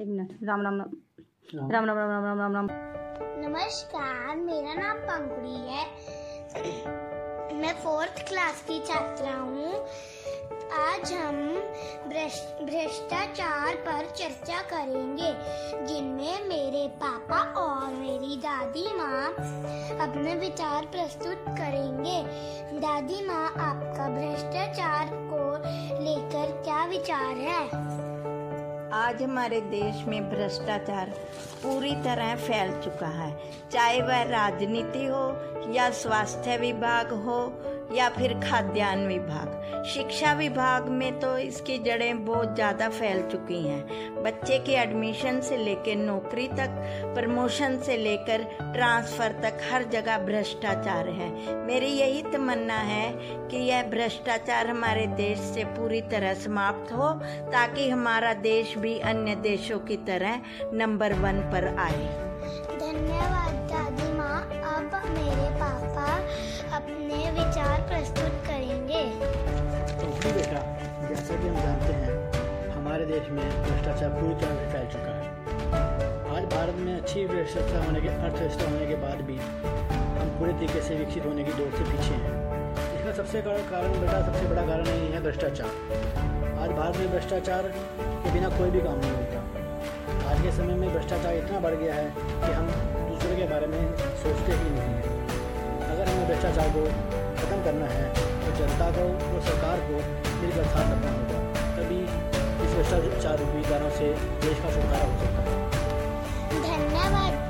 एक मिनट राम राम राम। राम। राम राम राम राम राम राम। नमस्कार मेरा नाम पंकुड़ी है। मैं फोर्थ क्लास की छात्रा हूँ। आज हम भ्रष्टाचार पर चर्चा करेंगे जिनमें मेरे पापा और मेरी दादी माँ अपने विचार प्रस्तुत करेंगे। दादी माँ आपका भ्रष्टाचार को लेकर क्या विचार है? आज हमारे देश में भ्रष्टाचार पूरी तरह फैल चुका है। चाहे वह राजनीति हो या स्वास्थ्य विभाग हो या फिर खाद्यान्न विभाग। शिक्षा विभाग में तो इसकी जड़ें बहुत ज़्यादा फैल चुकी हैं। बच्चे के एडमिशन से लेकर नौकरी तक प्रमोशन से लेकर ट्रांसफ़र तक हर जगह भ्रष्टाचार है। मेरी यही तमन्ना है कि यह भ्रष्टाचार हमारे देश से पूरी तरह समाप्त हो, ताकि हमारा देश भी अन्य देशों की तरह नंबर वन पर आए। धन्यवाद। जी बेटा जैसा कि हम जानते हैं, हमारे देश में भ्रष्टाचार पूरी तरह से फैल चुका है। आज भारत में अच्छी व्यवस्था होने के, अर्थव्यवस्था होने के बाद भी हम पूरे तरीके से विकसित होने की दौड़ से पीछे हैं। इसका सबसे बड़ा कारण, बेटा, सबसे बड़ा कारण यही है भ्रष्टाचार। आज भारत में भ्रष्टाचार के बिना कोई भी काम नहीं होता। आज के समय में भ्रष्टाचार इतना बढ़ गया है कि हम दूसरे के बारे में सोचते ही नहीं हैं। अगर हमें भ्रष्टाचार को खत्म करना है जनता को और सरकार को मिलकर साथ रखना होगा। तभी इस भ्रष्टाचार रूपी से देश का छुटकारा हो सकता है। धन्यवाद।